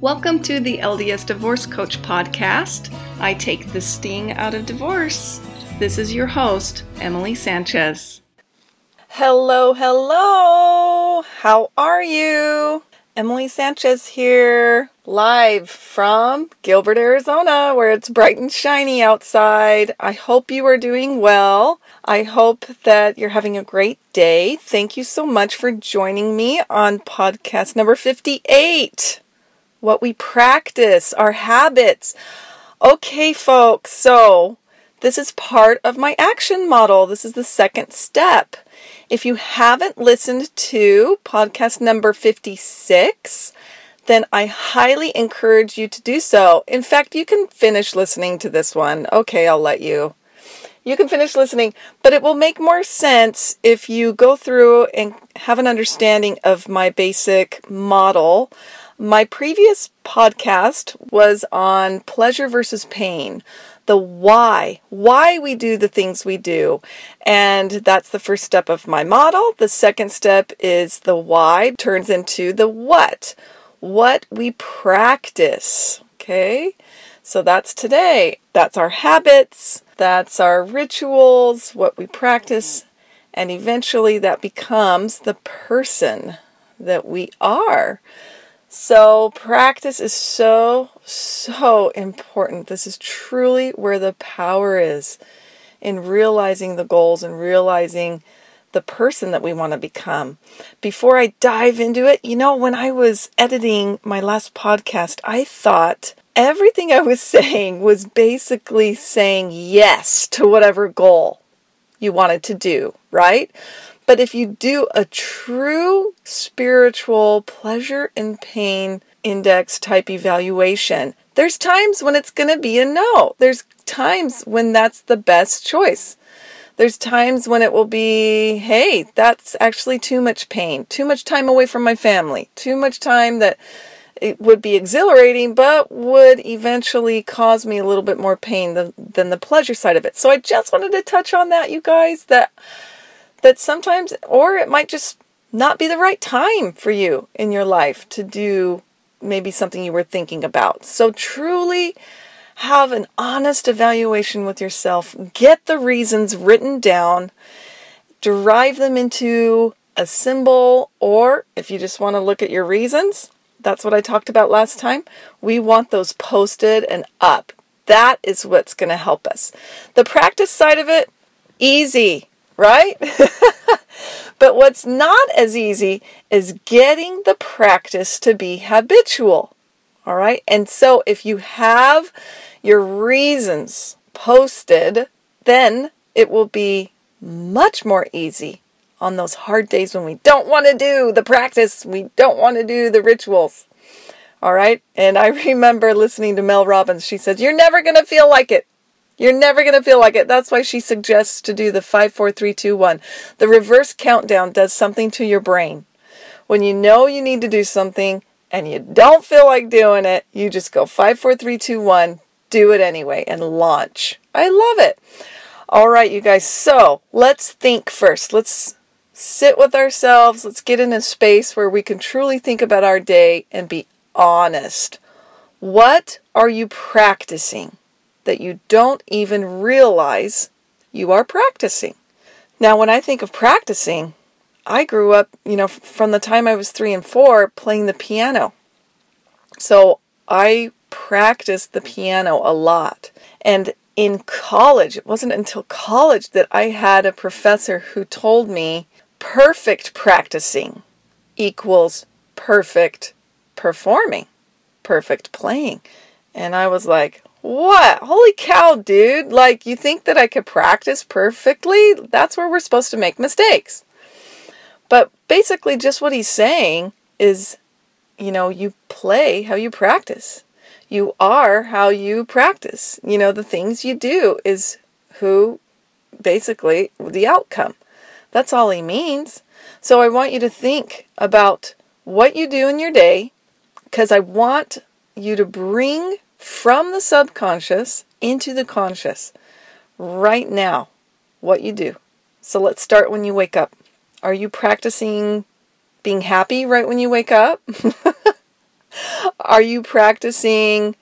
Welcome to the LDS Divorce Coach podcast. I take the sting out of divorce. This is your host, Emily Sanchez. Hello, hello. How are you? Emily Sanchez here, live from Gilbert, Arizona, where it's bright and shiny outside. I hope you are doing well. I hope that you're having a great day. Thank you so much for joining me on podcast number 58 what we practice, our habits. Okay, folks, so this is part of my action model. This is the second step. If you haven't listened to podcast number 56, then I highly encourage you to do so. In fact, you can finish listening to this one. Okay, I'll let you. You can finish listening, but it will make more sense if you go through and have an understanding of my basic model my previous podcast was on pleasure versus pain, the why, why we do the things we do. And that's the first step of my model. The second step is the why turns into the what, what we practice. Okay. So that's today. That's our habits. That's our rituals, what we practice. And eventually that becomes the person that we are. So, practice is so, so important. This is truly where the power is in realizing the goals and realizing the person that we want to become. Before I dive into it, you know, when I was editing my last podcast, I thought everything I was saying was basically saying yes to whatever goal you wanted to do, right? But if you do a true spiritual pleasure and pain index type evaluation, there's times when it's going to be a no. There's times when that's the best choice. There's times when it will be, hey, that's actually too much pain, too much time away from my family, too much time that it would be exhilarating, but would eventually cause me a little bit more pain than, than the pleasure side of it. So I just wanted to touch on that, you guys, that that sometimes, or it might just not be the right time for you in your life to do maybe something you were thinking about. So truly have an honest evaluation with yourself. Get the reasons written down, derive them into a symbol, or if you just want to look at your reasons, that's what I talked about last time. We want those posted and up. That is what's going to help us. The practice side of it, easy right? but what's not as easy is getting the practice to be habitual. All right. And so if you have your reasons posted, then it will be much more easy on those hard days when we don't want to do the practice, we don't want to do the rituals. All right. And I remember listening to Mel Robbins. She said, You're never going to feel like it. You're never going to feel like it. That's why she suggests to do the 5, 4, 3, 2, 1. The reverse countdown does something to your brain. When you know you need to do something and you don't feel like doing it, you just go 5, 4, 3, 2, 1, do it anyway, and launch. I love it. All right, you guys. So let's think first. Let's sit with ourselves. Let's get in a space where we can truly think about our day and be honest. What are you practicing? That you don't even realize you are practicing. Now, when I think of practicing, I grew up, you know, from the time I was three and four playing the piano. So I practiced the piano a lot. And in college, it wasn't until college that I had a professor who told me perfect practicing equals perfect performing, perfect playing. And I was like, what? Holy cow, dude. Like, you think that I could practice perfectly? That's where we're supposed to make mistakes. But basically, just what he's saying is, you know, you play how you practice. You are how you practice. You know, the things you do is who basically the outcome. That's all he means. So I want you to think about what you do in your day because I want you to bring from the subconscious into the conscious right now what you do. So let's start when you wake up. Are you practicing being happy right when you wake up? Are you practicing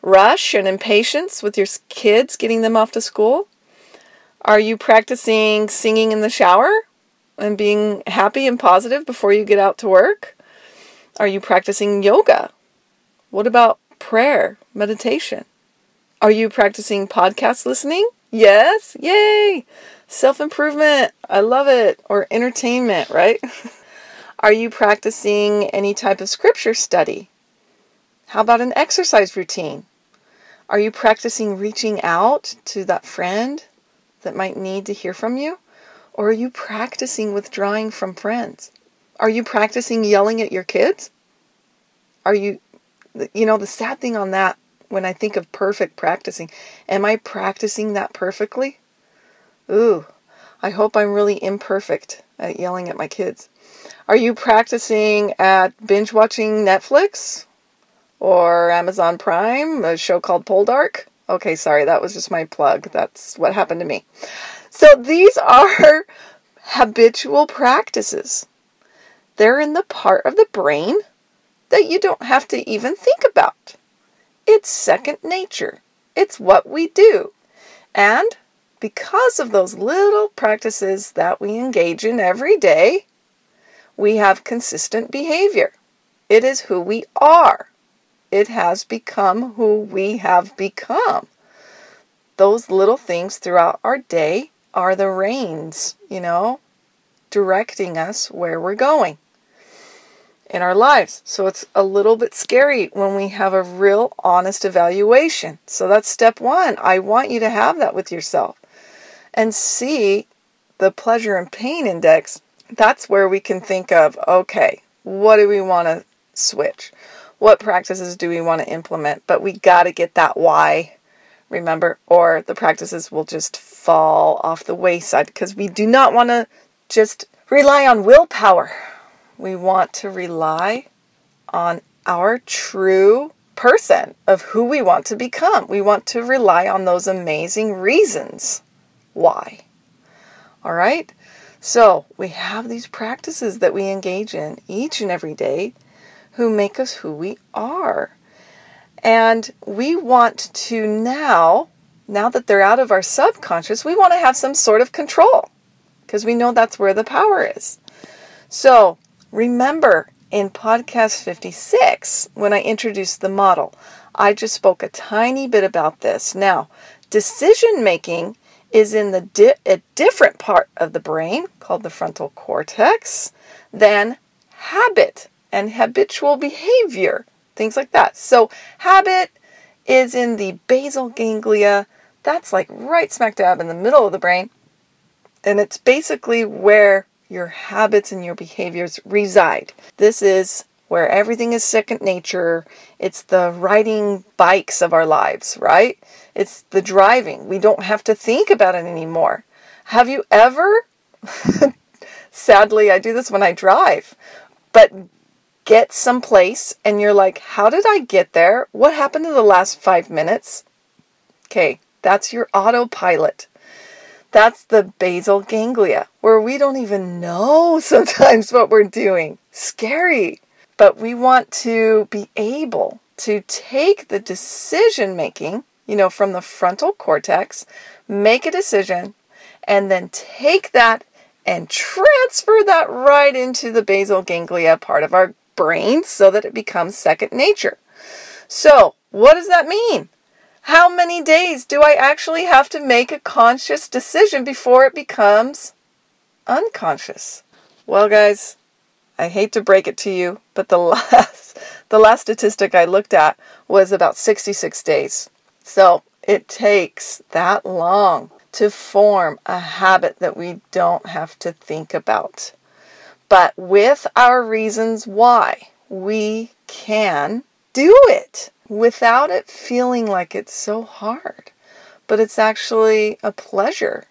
rush and impatience with your kids, getting them off to school? Are you practicing singing in the shower and being happy and positive before you get out to work? Are you practicing yoga? What about prayer, meditation? Are you practicing podcast listening? Yes, yay! Self improvement, I love it. Or entertainment, right? Are you practicing any type of scripture study? How about an exercise routine? Are you practicing reaching out to that friend that might need to hear from you? Or are you practicing withdrawing from friends? Are you practicing yelling at your kids? Are you, you know, the sad thing on that, when I think of perfect practicing, am I practicing that perfectly? Ooh, I hope I'm really imperfect at yelling at my kids. Are you practicing at binge watching Netflix or Amazon Prime, a show called Poldark? Okay, sorry, that was just my plug. That's what happened to me. So these are habitual practices. They're in the part of the brain that you don't have to even think about. It's second nature. It's what we do. And because of those little practices that we engage in every day, we have consistent behavior. It is who we are. It has become who we have become. Those little things throughout our day are the reins, you know, directing us where we're going in our lives. So it's a little bit scary when we have a real honest evaluation. So that's step one. I want you to have that with yourself and see the pleasure and pain index. That's where we can think of okay, what do we want to switch? What practices do we want to implement? But we got to get that why, remember, or the practices will just fall off the wayside because we do not want to just rely on willpower. We want to rely on our true person of who we want to become. We want to rely on those amazing reasons why. All right? So we have these practices that we engage in each and every day who make us who we are. And we want to now, now that they're out of our subconscious, we want to have some sort of control because we know that's where the power is. So remember in podcast 56, when I introduced the model, I just spoke a tiny bit about this. Now, decision making is in the di- a different part of the brain called the frontal cortex than habit and habitual behavior, things like that. So, habit is in the basal ganglia. That's like right smack dab in the middle of the brain. And it's basically where your habits and your behaviors reside. This is where everything is second nature. It's the riding bikes of our lives, right? It's the driving. We don't have to think about it anymore. Have you ever, sadly, I do this when I drive, but get someplace and you're like, how did I get there? What happened in the last five minutes? Okay, that's your autopilot. That's the basal ganglia, where we don't even know sometimes what we're doing. Scary. But we want to be able to take the decision making you know, from the frontal cortex, make a decision, and then take that and transfer that right into the basal ganglia part of our brain so that it becomes second nature. So, what does that mean? How many days do I actually have to make a conscious decision before it becomes unconscious? Well, guys, I hate to break it to you, but the last the last statistic I looked at was about 66 days. So it takes that long to form a habit that we don't have to think about. But with our reasons why, we can do it without it feeling like it's so hard. But it's actually a pleasure.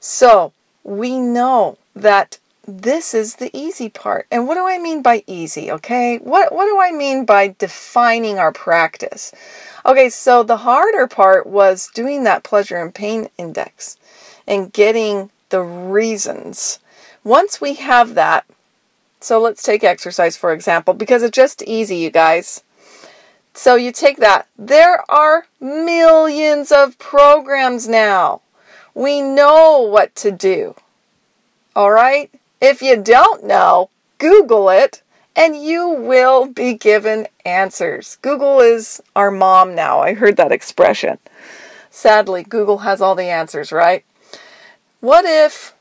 So we know that this is the easy part. And what do I mean by easy? Okay. What, what do I mean by defining our practice? Okay, so the harder part was doing that pleasure and pain index and getting the reasons. Once we have that, so let's take exercise for example, because it's just easy, you guys. So you take that. There are millions of programs now. We know what to do. All right? If you don't know, Google it and you will be given answers. Google is our mom now. I heard that expression. Sadly, Google has all the answers, right? What if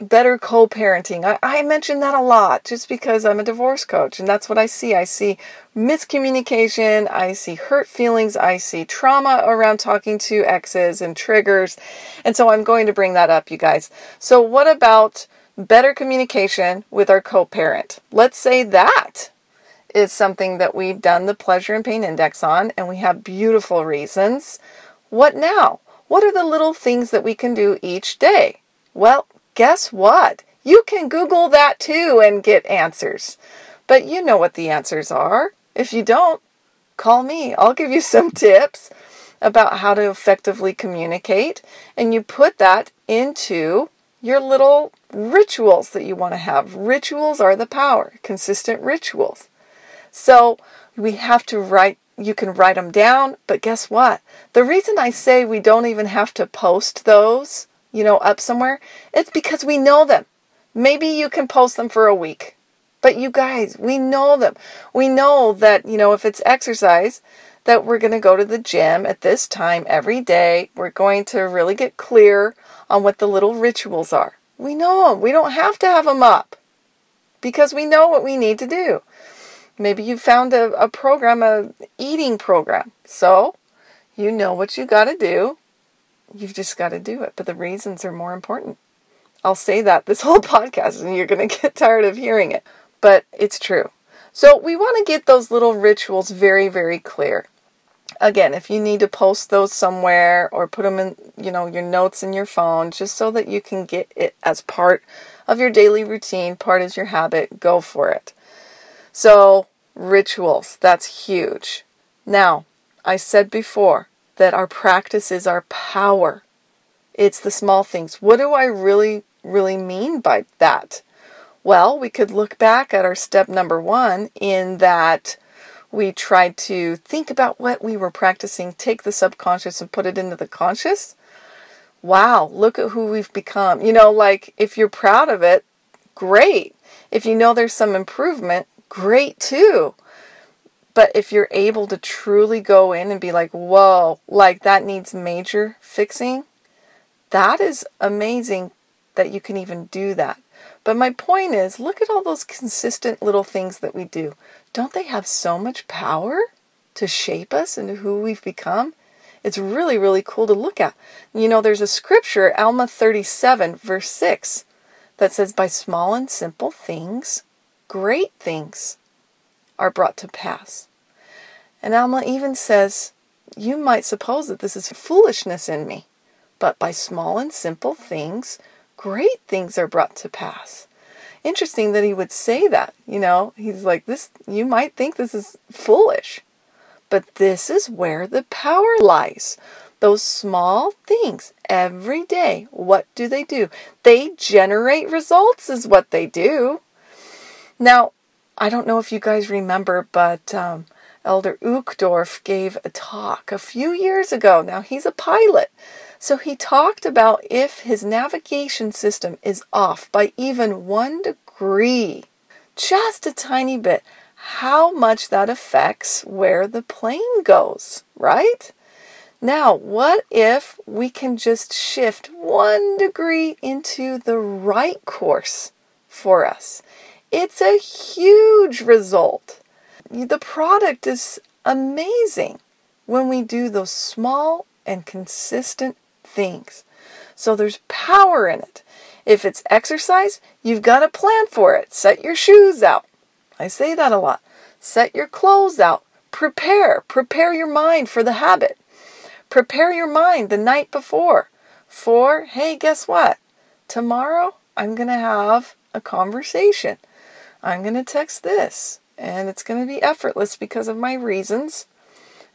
better co parenting? I, I mention that a lot just because I'm a divorce coach and that's what I see. I see miscommunication, I see hurt feelings, I see trauma around talking to exes and triggers. And so I'm going to bring that up, you guys. So, what about better communication with our co parent? Let's say that is something that we've done the pleasure and pain index on and we have beautiful reasons. What now? What are the little things that we can do each day? Well, guess what? You can Google that too and get answers. But you know what the answers are. If you don't, call me. I'll give you some tips about how to effectively communicate. And you put that into your little rituals that you want to have. Rituals are the power, consistent rituals. So we have to write, you can write them down, but guess what? The reason I say we don't even have to post those, you know, up somewhere, it's because we know them. Maybe you can post them for a week. But you guys, we know them. We know that, you know, if it's exercise, that we're going to go to the gym at this time every day. We're going to really get clear on what the little rituals are. We know them. We don't have to have them up because we know what we need to do. Maybe you found a, a program, a eating program. So you know what you got to do. You've just got to do it. But the reasons are more important. I'll say that this whole podcast and you're going to get tired of hearing it. But it's true. So we want to get those little rituals very, very clear. Again, if you need to post those somewhere or put them in, you know, your notes in your phone, just so that you can get it as part of your daily routine, part of your habit, go for it. So rituals. That's huge. Now, I said before that our practice is our power. It's the small things. What do I really, really mean by that? Well, we could look back at our step number one in that we tried to think about what we were practicing, take the subconscious and put it into the conscious. Wow, look at who we've become. You know, like if you're proud of it, great. If you know there's some improvement, great too. But if you're able to truly go in and be like, whoa, like that needs major fixing, that is amazing that you can even do that. But my point is look at all those consistent little things that we do. Don't they have so much power to shape us into who we've become? It's really, really cool to look at. You know, there's a scripture, Alma 37, verse 6, that says, By small and simple things great things are brought to pass. And Alma even says, You might suppose that this is foolishness in me, but by small and simple things, great things are brought to pass. Interesting that he would say that, you know, he's like, This, you might think this is foolish, but this is where the power lies. Those small things every day, what do they do? They generate results, is what they do. Now, I don't know if you guys remember, but um, Elder Uchtdorf gave a talk a few years ago. Now, he's a pilot. So he talked about if his navigation system is off by even one degree, just a tiny bit, how much that affects where the plane goes, right? Now, what if we can just shift one degree into the right course for us? It's a huge result. The product is amazing when we do those small and consistent things. So there's power in it. If it's exercise, you've got a plan for it. Set your shoes out. I say that a lot. Set your clothes out. Prepare. Prepare your mind for the habit. Prepare your mind the night before for, hey, guess what? Tomorrow I'm going to have a conversation. I'm going to text this and it's going to be effortless because of my reasons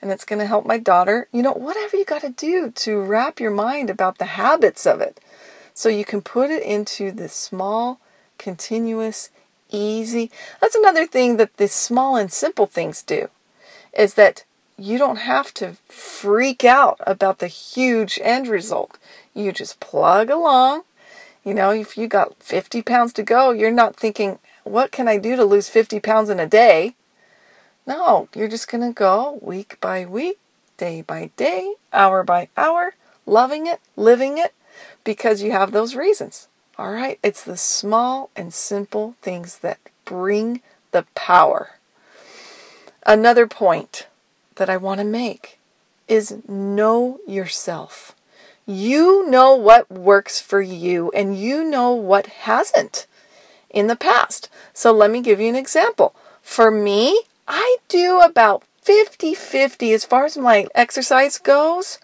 and it's going to help my daughter. You know, whatever you got to do to wrap your mind about the habits of it so you can put it into this small, continuous, easy. That's another thing that the small and simple things do. is that you don't have to freak out about the huge end result. You just plug along. You know, if you got 50 pounds to go, you're not thinking, what can I do to lose 50 pounds in a day? No, you're just going to go week by week, day by day, hour by hour, loving it, living it, because you have those reasons. All right? It's the small and simple things that bring the power. Another point that I want to make is know yourself. You know what works for you and you know what hasn't in the past. So let me give you an example. For me, I do about 50 50 as far as my exercise goes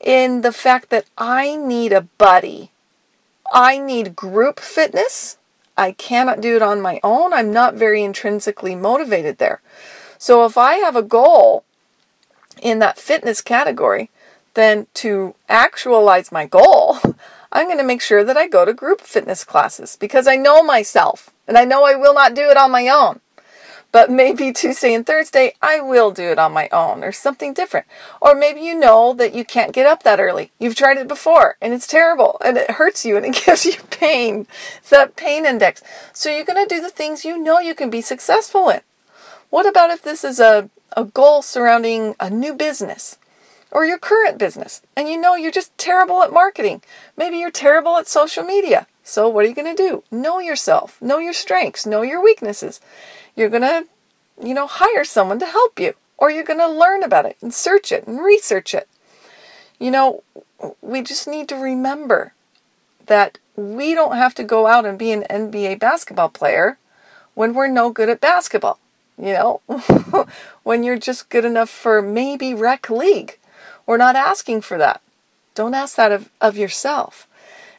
in the fact that I need a buddy. I need group fitness. I cannot do it on my own. I'm not very intrinsically motivated there. So if I have a goal in that fitness category, then to actualize my goal, I'm going to make sure that I go to group fitness classes because I know myself and I know I will not do it on my own. But maybe Tuesday and Thursday, I will do it on my own or something different. Or maybe you know that you can't get up that early. You've tried it before and it's terrible and it hurts you and it gives you pain. It's that pain index. So you're going to do the things you know you can be successful in. What about if this is a, a goal surrounding a new business? Or your current business and you know you're just terrible at marketing. Maybe you're terrible at social media. So, what are you going to do? Know yourself, know your strengths, know your weaknesses. You're going to, you know, hire someone to help you, or you're going to learn about it and search it and research it. You know, we just need to remember that we don't have to go out and be an NBA basketball player when we're no good at basketball. You know, when you're just good enough for maybe rec league. We're not asking for that. Don't ask that of, of yourself.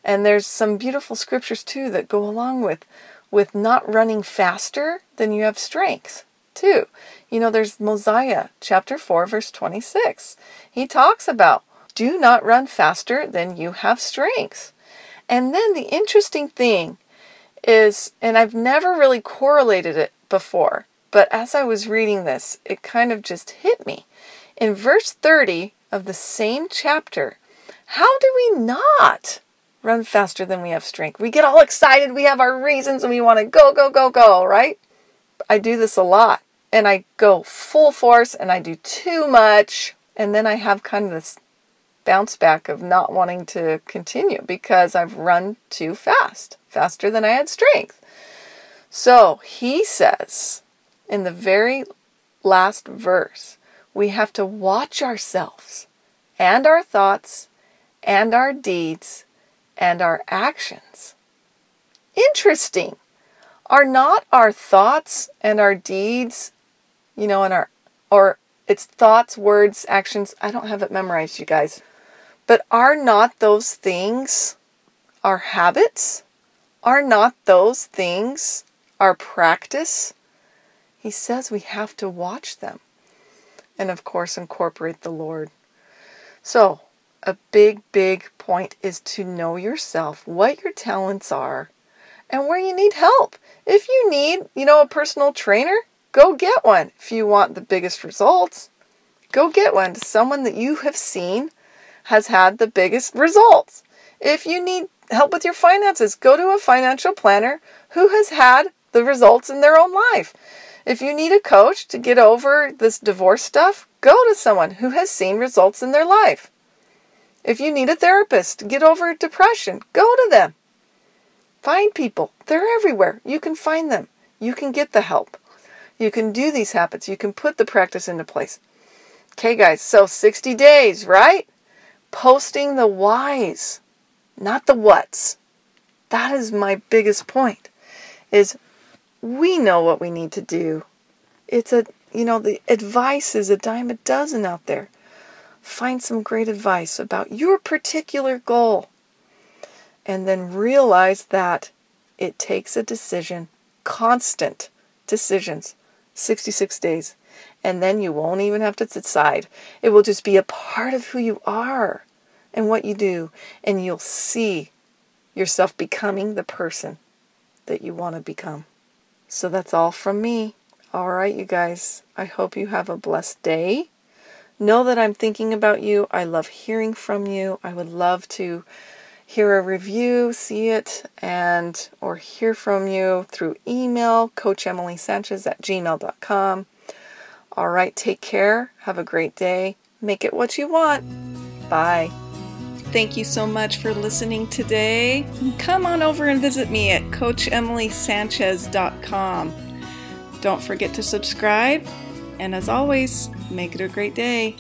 And there's some beautiful scriptures too that go along with with not running faster than you have strength too. You know, there's Mosiah chapter 4 verse 26. He talks about do not run faster than you have strength. And then the interesting thing is, and I've never really correlated it before, but as I was reading this, it kind of just hit me. In verse 30 of the same chapter, how do we not run faster than we have strength? We get all excited, we have our reasons, and we want to go, go, go, go, right? I do this a lot, and I go full force, and I do too much, and then I have kind of this bounce back of not wanting to continue because I've run too fast, faster than I had strength. So he says in the very last verse, we have to watch ourselves and our thoughts and our deeds and our actions. Interesting. Are not our thoughts and our deeds, you know, and our, or it's thoughts, words, actions. I don't have it memorized, you guys. But are not those things our habits? Are not those things our practice? He says we have to watch them and, of course, incorporate the Lord. So, a big, big point is to know yourself, what your talents are, and where you need help. If you need, you know, a personal trainer, go get one. If you want the biggest results, go get one. Someone that you have seen has had the biggest results. If you need help with your finances, go to a financial planner who has had the results in their own life. If you need a coach to get over this divorce stuff, go to someone who has seen results in their life. If you need a therapist to get over depression, go to them. Find people. They're everywhere. You can find them. You can get the help. You can do these habits. You can put the practice into place. Okay, guys, so 60 days, right? Posting the whys, not the whats. That is my biggest point. Is we know what we need to do. It's a, you know, the advice is a dime a dozen out there. Find some great advice about your particular goal. And then realize that it takes a decision, constant decisions, 66 days. And then you won't even have to decide. It will just be a part of who you are and what you do. And you'll see yourself becoming the person that you want to become. So that's all from me. All right, you guys. I hope you have a blessed day. Know that I'm thinking about you. I love hearing from you. I would love to hear a review, see it, and or hear from you through email, coachemilysanchez at gmail.com. All right, take care. Have a great day. Make it what you want. Bye. Thank you so much for listening today. Come on over and visit me at CoachEmilySanchez.com. Don't forget to subscribe, and as always, make it a great day.